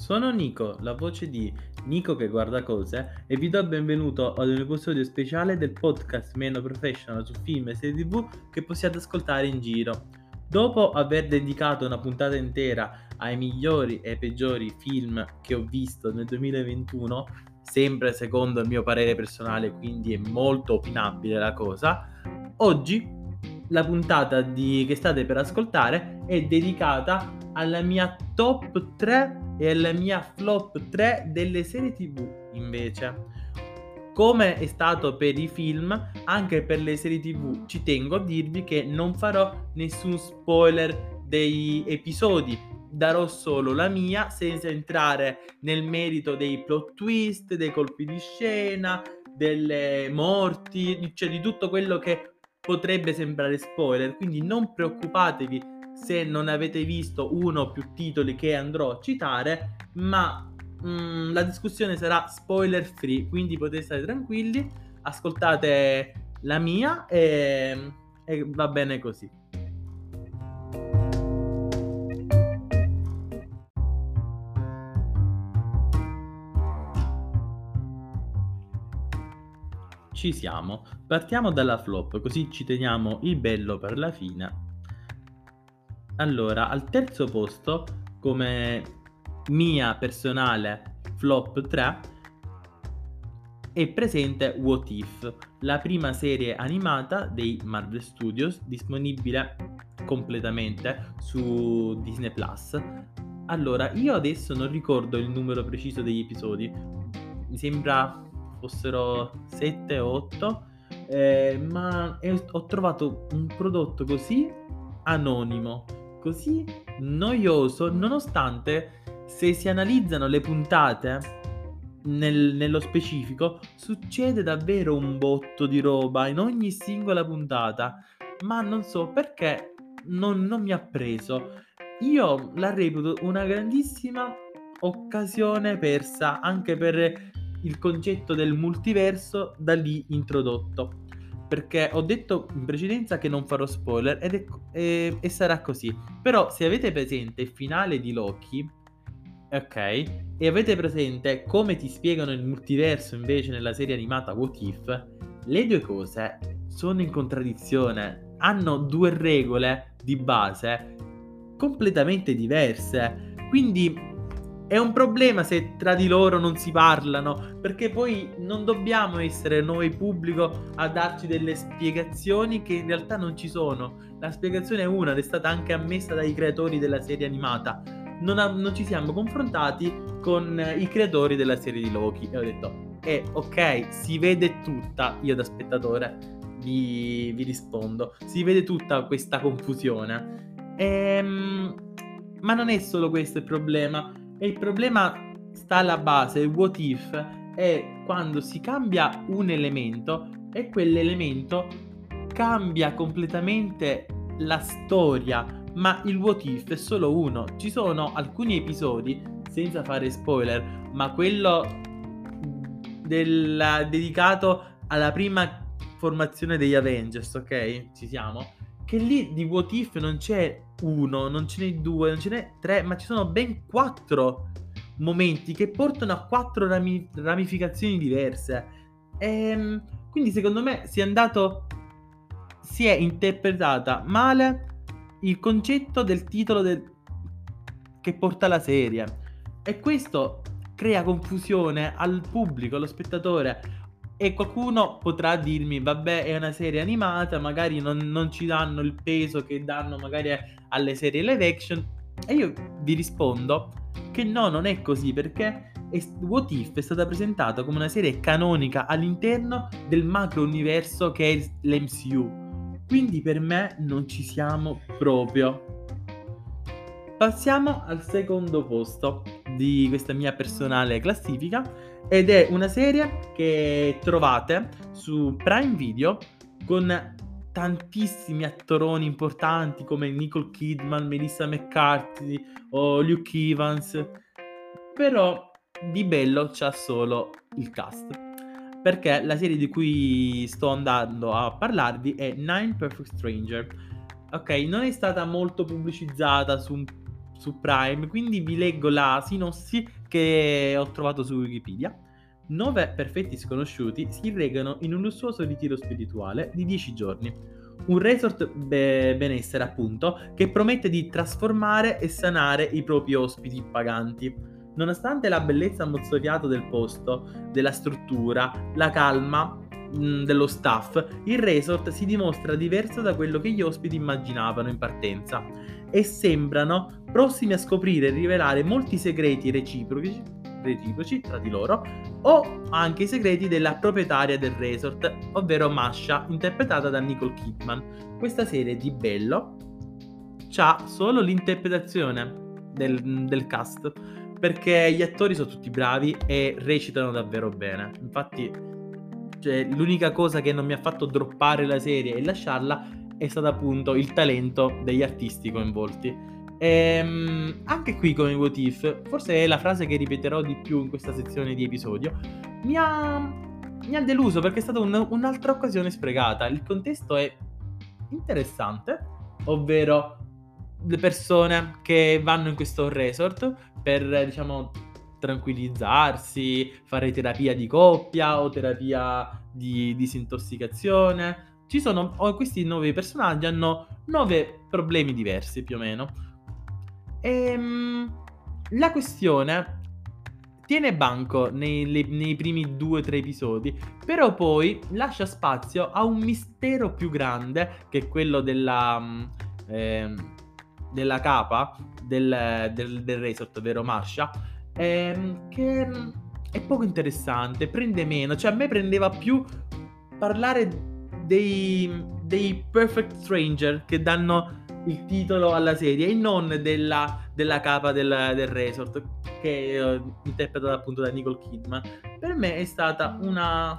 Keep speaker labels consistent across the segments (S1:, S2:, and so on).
S1: Sono Nico, la voce di Nico che guarda cose e vi do il benvenuto ad un episodio speciale del podcast meno professional su film e serie tv che possiate ascoltare in giro. Dopo aver dedicato una puntata intera ai migliori e peggiori film che ho visto nel 2021, sempre secondo il mio parere personale, quindi è molto opinabile la cosa, oggi la puntata di, che state per ascoltare è dedicata alla mia top 3 e alla mia flop 3 delle serie tv invece. Come è stato per i film, anche per le serie tv ci tengo a dirvi che non farò nessun spoiler dei episodi, darò solo la mia senza entrare nel merito dei plot twist, dei colpi di scena, delle morti, cioè di tutto quello che potrebbe sembrare spoiler, quindi non preoccupatevi se non avete visto uno o più titoli che andrò a citare, ma mm, la discussione sarà spoiler free, quindi potete stare tranquilli, ascoltate la mia e, e va bene così. Ci siamo. Partiamo dalla flop, così ci teniamo il bello per la fine. Allora, al terzo posto, come mia personale flop 3, è presente What If, la prima serie animata dei Marvel Studios, disponibile completamente su Disney Plus. Allora, io adesso non ricordo il numero preciso degli episodi, mi sembra fossero 7 o 8, eh, ma ho trovato un prodotto così anonimo, così noioso, nonostante se si analizzano le puntate nel, nello specifico, succede davvero un botto di roba in ogni singola puntata, ma non so perché non, non mi ha preso. Io la reputo una grandissima occasione persa anche per il concetto del multiverso da lì introdotto. Perché ho detto in precedenza che non farò spoiler ed è, e, e sarà così. Però se avete presente il finale di Loki, ok, e avete presente come ti spiegano il multiverso invece nella serie animata What If, le due cose sono in contraddizione, hanno due regole di base completamente diverse. Quindi è un problema se tra di loro non si parlano, perché poi non dobbiamo essere noi pubblico a darci delle spiegazioni che in realtà non ci sono. La spiegazione è una ed è stata anche ammessa dai creatori della serie animata. Non, ha, non ci siamo confrontati con i creatori della serie di Loki e ho detto, eh ok, si vede tutta, io da spettatore vi, vi rispondo, si vede tutta questa confusione. Ehm, ma non è solo questo il problema e il problema sta alla base, il what if, è quando si cambia un elemento e quell'elemento cambia completamente la storia, ma il what if è solo uno. Ci sono alcuni episodi, senza fare spoiler, ma quello del, dedicato alla prima formazione degli Avengers, ok? Ci siamo? Che lì di what if non c'è uno, non ce n'è due, non ce n'è tre, ma ci sono ben quattro momenti che portano a quattro rami- ramificazioni diverse. E, ehm, quindi secondo me si è andato, si è interpretata male il concetto del titolo del, che porta la serie. E questo crea confusione al pubblico, allo spettatore. E qualcuno potrà dirmi, vabbè, è una serie animata, magari non, non ci danno il peso che danno magari alle serie live action. E io vi rispondo che no, non è così perché What If è stata presentata come una serie canonica all'interno del macro universo che è l'MCU. Quindi per me non ci siamo proprio. Passiamo al secondo posto di questa mia personale classifica ed è una serie che trovate su Prime Video con tantissimi attoroni importanti come Nicole Kidman, Melissa McCarthy o Luke Evans, però di bello c'ha solo il cast. Perché la serie di cui sto andando a parlarvi è Nine Perfect Stranger. Ok, non è stata molto pubblicizzata su su Prime, quindi vi leggo la sinossi che ho trovato su Wikipedia. Nove perfetti sconosciuti si regano in un lussuoso ritiro spirituale di 10 giorni. Un resort be- benessere, appunto, che promette di trasformare e sanare i propri ospiti paganti. Nonostante la bellezza mozzafiato del posto, della struttura, la calma mh, dello staff, il resort si dimostra diverso da quello che gli ospiti immaginavano in partenza e sembrano prossimi a scoprire e rivelare molti segreti reciproci, reciproci tra di loro o anche i segreti della proprietaria del resort, ovvero Masha, interpretata da Nicole Kidman. Questa serie di Bello ha solo l'interpretazione del, del cast perché gli attori sono tutti bravi e recitano davvero bene. Infatti, cioè, l'unica cosa che non mi ha fatto droppare la serie e lasciarla è stato appunto il talento degli artisti coinvolti. Ehm, anche qui come What If, forse è la frase che ripeterò di più in questa sezione di episodio, mi ha, mi ha deluso perché è stata un, un'altra occasione sprecata. Il contesto è interessante, ovvero le persone che vanno in questo resort per, diciamo, tranquillizzarsi, fare terapia di coppia o terapia di disintossicazione. Ci sono questi nove personaggi, hanno nove problemi diversi più o meno. E, ehm, la questione tiene banco nei, nei primi due o tre episodi, però poi lascia spazio a un mistero più grande che è quello della, eh, della capa del, del, del resort, ovvero Marsha, ehm, che è poco interessante, prende meno, cioè a me prendeva più parlare dei, dei Perfect Stranger che danno il titolo alla serie e non della, della capa del, del resort che è uh, interpretata appunto da Nicole Kidman. Per me è stata una,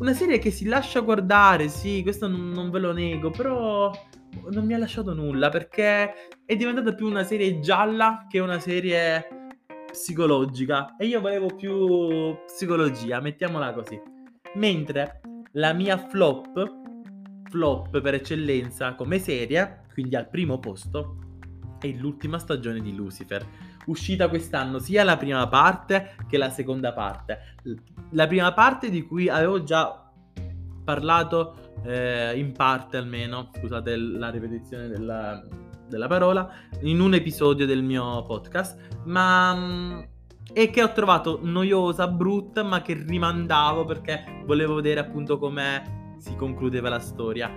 S1: una serie che si lascia guardare, sì, questo non, non ve lo nego, però non mi ha lasciato nulla perché è diventata più una serie gialla che una serie psicologica e io volevo più psicologia, mettiamola così. Mentre la mia flop, flop per eccellenza come serie, quindi al primo posto, è l'ultima stagione di Lucifer, uscita quest'anno sia la prima parte che la seconda parte. La prima parte di cui avevo già parlato eh, in parte almeno, scusate la ripetizione della, della, parola, in un episodio del mio podcast, ma... E che ho trovato noiosa, brutta, ma che rimandavo perché volevo vedere appunto come si concludeva la storia.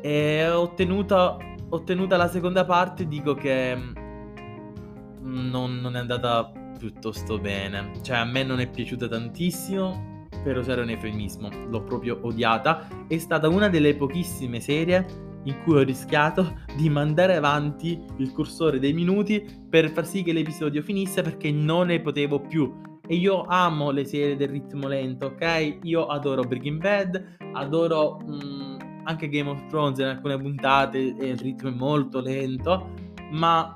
S1: E ho ottenuto, ottenuta la seconda parte, dico che mm, non, non è andata piuttosto bene. Cioè, a me non è piaciuta tantissimo per usare un eufemismo, l'ho proprio odiata, è stata una delle pochissime serie in cui ho rischiato di mandare avanti il cursore dei minuti per far sì che l'episodio finisse perché non ne potevo più. E io amo le serie del ritmo lento, ok? Io adoro Breaking Bad, adoro mh, mm, anche Game of Thrones in alcune puntate e il ritmo è molto lento, ma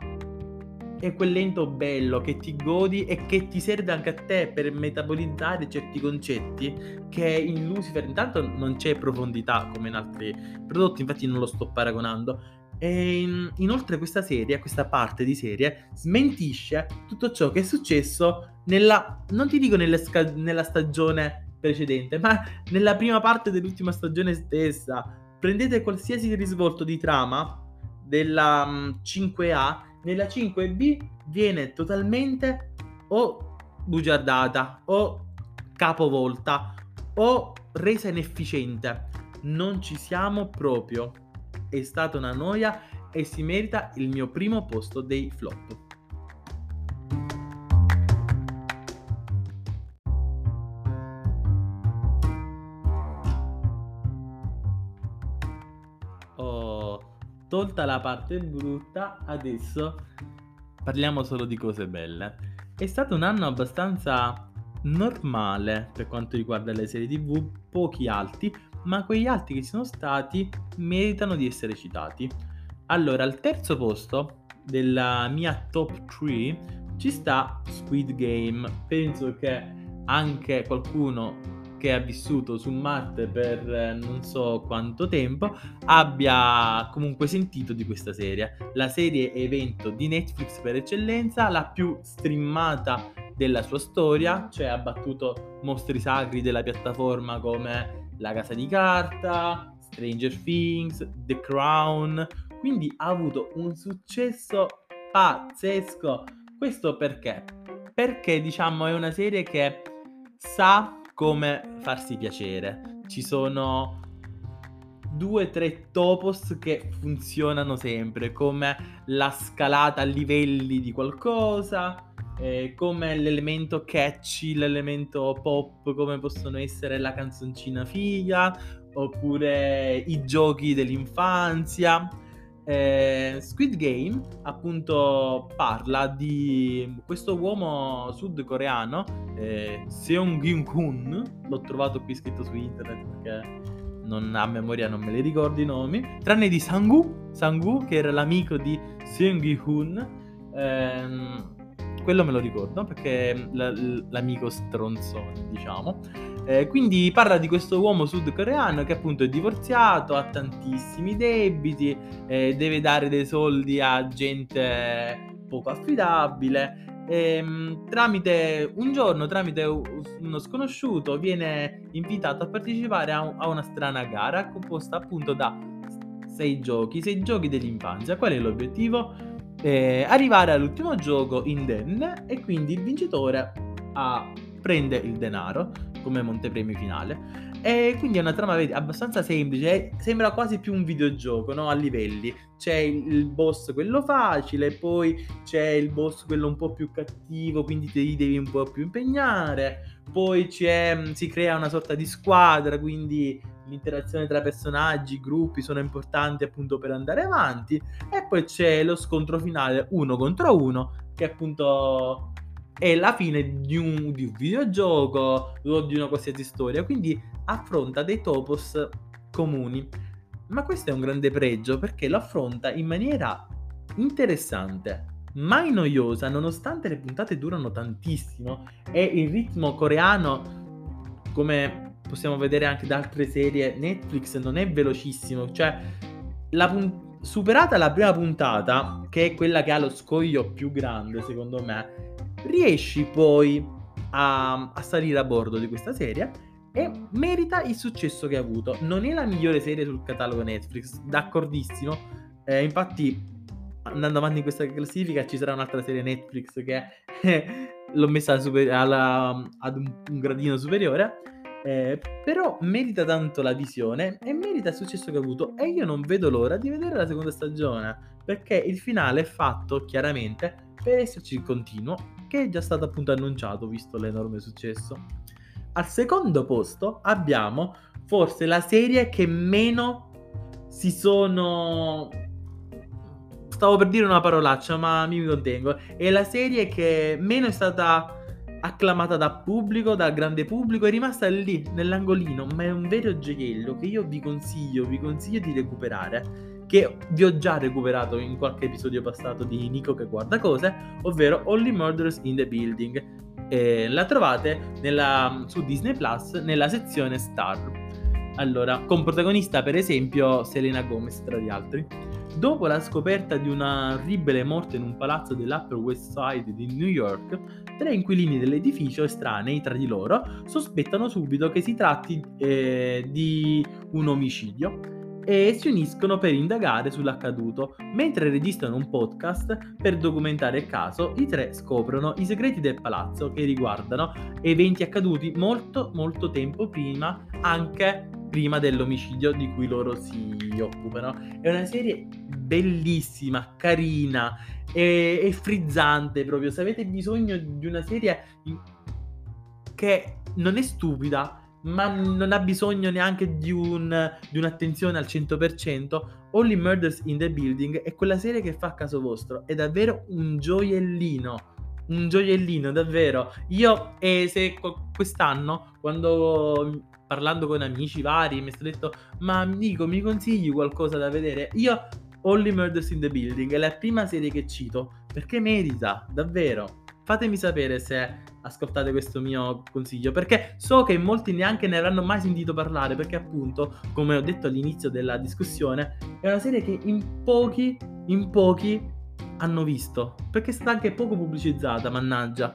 S1: è quel lento bello che ti godi e che ti serve anche a te per metabolizzare certi concetti che in Lucifer intanto non c'è profondità come in altri prodotti, infatti non lo sto paragonando. E in, inoltre questa serie, questa parte di serie, smentisce tutto ciò che è successo nella, non ti dico nella, nella stagione precedente, ma nella prima parte dell'ultima stagione stessa. Prendete qualsiasi risvolto di trama della um, 5A nella 5B viene totalmente o bugiardata o capovolta o resa inefficiente. Non ci siamo proprio. È stata una noia e si merita il mio primo posto dei flop. Tolta la parte brutta, adesso parliamo solo di cose belle. È stato un anno abbastanza normale per quanto riguarda le serie TV, pochi alti, ma quegli alti che ci sono stati meritano di essere citati. Allora, al terzo posto della mia top 3 ci sta Squid Game. Penso che anche qualcuno che ha vissuto su Marte per eh, non so quanto tempo, abbia comunque sentito di questa serie. La serie evento di Netflix per eccellenza, la più streamata della sua storia, cioè ha battuto mostri sacri della piattaforma come La Casa di Carta, Stranger Things, The Crown, quindi ha avuto un successo pazzesco. Questo perché? Perché diciamo è una serie che sa come farsi piacere. Ci sono due o tre topos che funzionano sempre, come la scalata a livelli di qualcosa, eh, come l'elemento catchy, l'elemento pop, come possono essere la canzoncina figa, oppure i giochi dell'infanzia. Eh, Squid Game appunto parla di questo uomo sudcoreano, eh, Seong Gyun-kun, l'ho trovato qui scritto su internet perché non a memoria non me li ricordo i nomi, tranne di Sangu, Sangu che era l'amico di Seong Gyun, ehm, quello me lo ricordo perché l- l'amico stronzone diciamo. Eh, quindi parla di questo uomo sudcoreano che appunto è divorziato, ha tantissimi debiti, eh, deve dare dei soldi a gente poco affidabile. Ehm, tramite un giorno, tramite uno sconosciuto, viene invitato a partecipare a, a una strana gara composta appunto da sei giochi, sei giochi dell'infanzia. Qual è l'obiettivo? Eh, arrivare all'ultimo gioco indenne e quindi il vincitore ha, prende il denaro come montepremi finale. E quindi è una trama abbastanza semplice, sembra quasi più un videogioco, no? A livelli. C'è il boss quello facile, poi c'è il boss quello un po' più cattivo, quindi ti devi un po' più impegnare. Poi si crea una sorta di squadra, quindi l'interazione tra personaggi, gruppi sono importanti appunto per andare avanti. E poi c'è lo scontro finale uno contro uno, che appunto è la fine di un, di un videogioco o di una qualsiasi storia, quindi affronta dei topos comuni. Ma questo è un grande pregio perché lo affronta in maniera interessante, mai noiosa, nonostante le puntate durano tantissimo e il ritmo coreano, come possiamo vedere anche da altre serie Netflix, non è velocissimo, cioè la pun- superata la prima puntata, che è quella che ha lo scoglio più grande secondo me, riesci poi a, a salire a bordo di questa serie e merita il successo che ha avuto. Non è la migliore serie sul catalogo Netflix, d'accordissimo. Eh, infatti, andando avanti in questa classifica, ci sarà un'altra serie Netflix che l'ho messa super- alla, ad un, un, gradino superiore. Eh, però merita tanto la visione e merita il successo che ha avuto. E io non vedo l'ora di vedere la seconda stagione perché il finale è fatto chiaramente per esserci continuo che è già stato appunto annunciato visto l'enorme successo. Al secondo posto abbiamo forse la serie che meno si sono... Stavo per dire una parolaccia, ma mi contengo. È la serie che meno è stata acclamata dal pubblico, dal grande pubblico, è rimasta lì, nell'angolino, ma è un vero gioiello che io vi consiglio, vi consiglio di recuperare che vi ho già recuperato in qualche episodio passato di Nico che guarda cose, ovvero Only Murders in the Building. E la trovate nella, su Disney Plus nella sezione Star. Allora, con protagonista per esempio Selena Gomez tra gli altri. Dopo la scoperta di una orribile morte in un palazzo dell'Upper West Side di New York, tre inquilini dell'edificio estranei tra di loro sospettano subito che si tratti eh, di un omicidio e si uniscono per indagare sull'accaduto. Mentre registrano un podcast per documentare il caso, i tre scoprono i segreti del palazzo che riguardano eventi accaduti molto molto tempo prima, anche prima dell'omicidio di cui loro si occupano. È una serie bellissima, carina e, e frizzante proprio. Se avete bisogno di una serie che non è stupida, ma non ha bisogno neanche di, un, di un'attenzione al 100%. Only Murders in the Building è quella serie che fa a caso vostro. È davvero un gioiellino. Un gioiellino, davvero. Io, e se quest'anno, quando parlando con amici vari, mi sono detto, ma amico, mi consigli qualcosa da vedere? Io, Only Murders in the Building è la prima serie che cito, perché merita, davvero. Fatemi sapere se ascoltate questo mio consiglio, perché so che molti neanche ne avranno mai sentito parlare, perché appunto, come ho detto all'inizio della discussione, è una serie che in pochi, in pochi hanno visto, perché è stata anche poco pubblicizzata, mannaggia.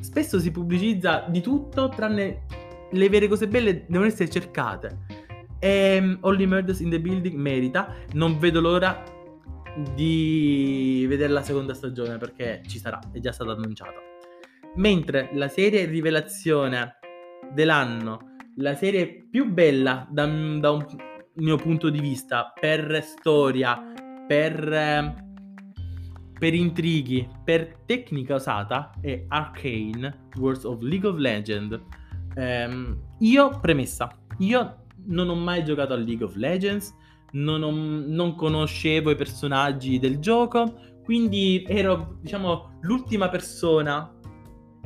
S1: Spesso si pubblicizza di tutto, tranne le vere cose belle devono essere cercate. E um, Only Murders in the Building merita, non vedo l'ora di vedere la seconda stagione perché ci sarà, è già stata annunciata. Mentre la serie rivelazione dell'anno, la serie più bella da, da un mio punto di vista, per storia, per, per intrighi, per tecnica usata, è Arcane Words of League of Legends. Um, io, premessa, io non ho mai giocato a League of Legends, non, ho, non conoscevo i personaggi del gioco, quindi ero, diciamo, l'ultima persona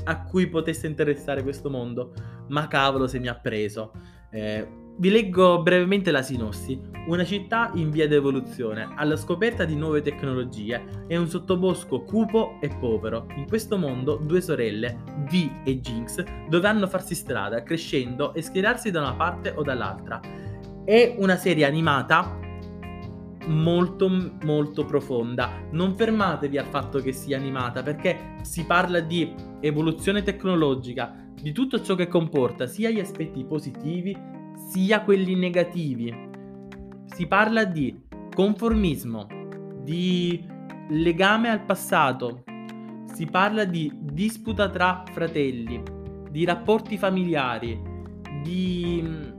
S1: a cui potesse interessare questo mondo, ma cavolo se mi ha preso. Eh, vi leggo brevemente la sinossi. Una città in via d'evoluzione, alla scoperta di nuove tecnologie, e un sottobosco cupo e povero. In questo mondo due sorelle, V e Jinx, dovranno farsi strada, crescendo e schierarsi da una parte o dall'altra. È una serie animata molto molto profonda. Non fermatevi al fatto che sia animata perché si parla di evoluzione tecnologica, di tutto ciò che comporta sia gli aspetti positivi sia quelli negativi. Si parla di conformismo, di legame al passato, si parla di disputa tra fratelli, di rapporti familiari, di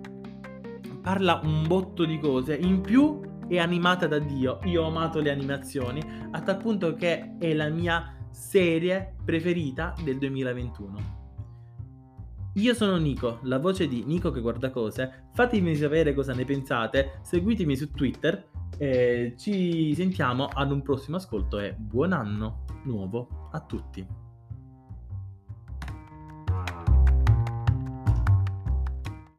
S1: parla un botto di cose. In più è animata da Dio. Io ho amato le animazioni a tal punto che è la mia serie preferita del 2021. Io sono Nico, la voce di Nico che guarda cose. Fatemi sapere cosa ne pensate, seguitemi su Twitter. E ci sentiamo ad un prossimo ascolto e buon anno nuovo a tutti.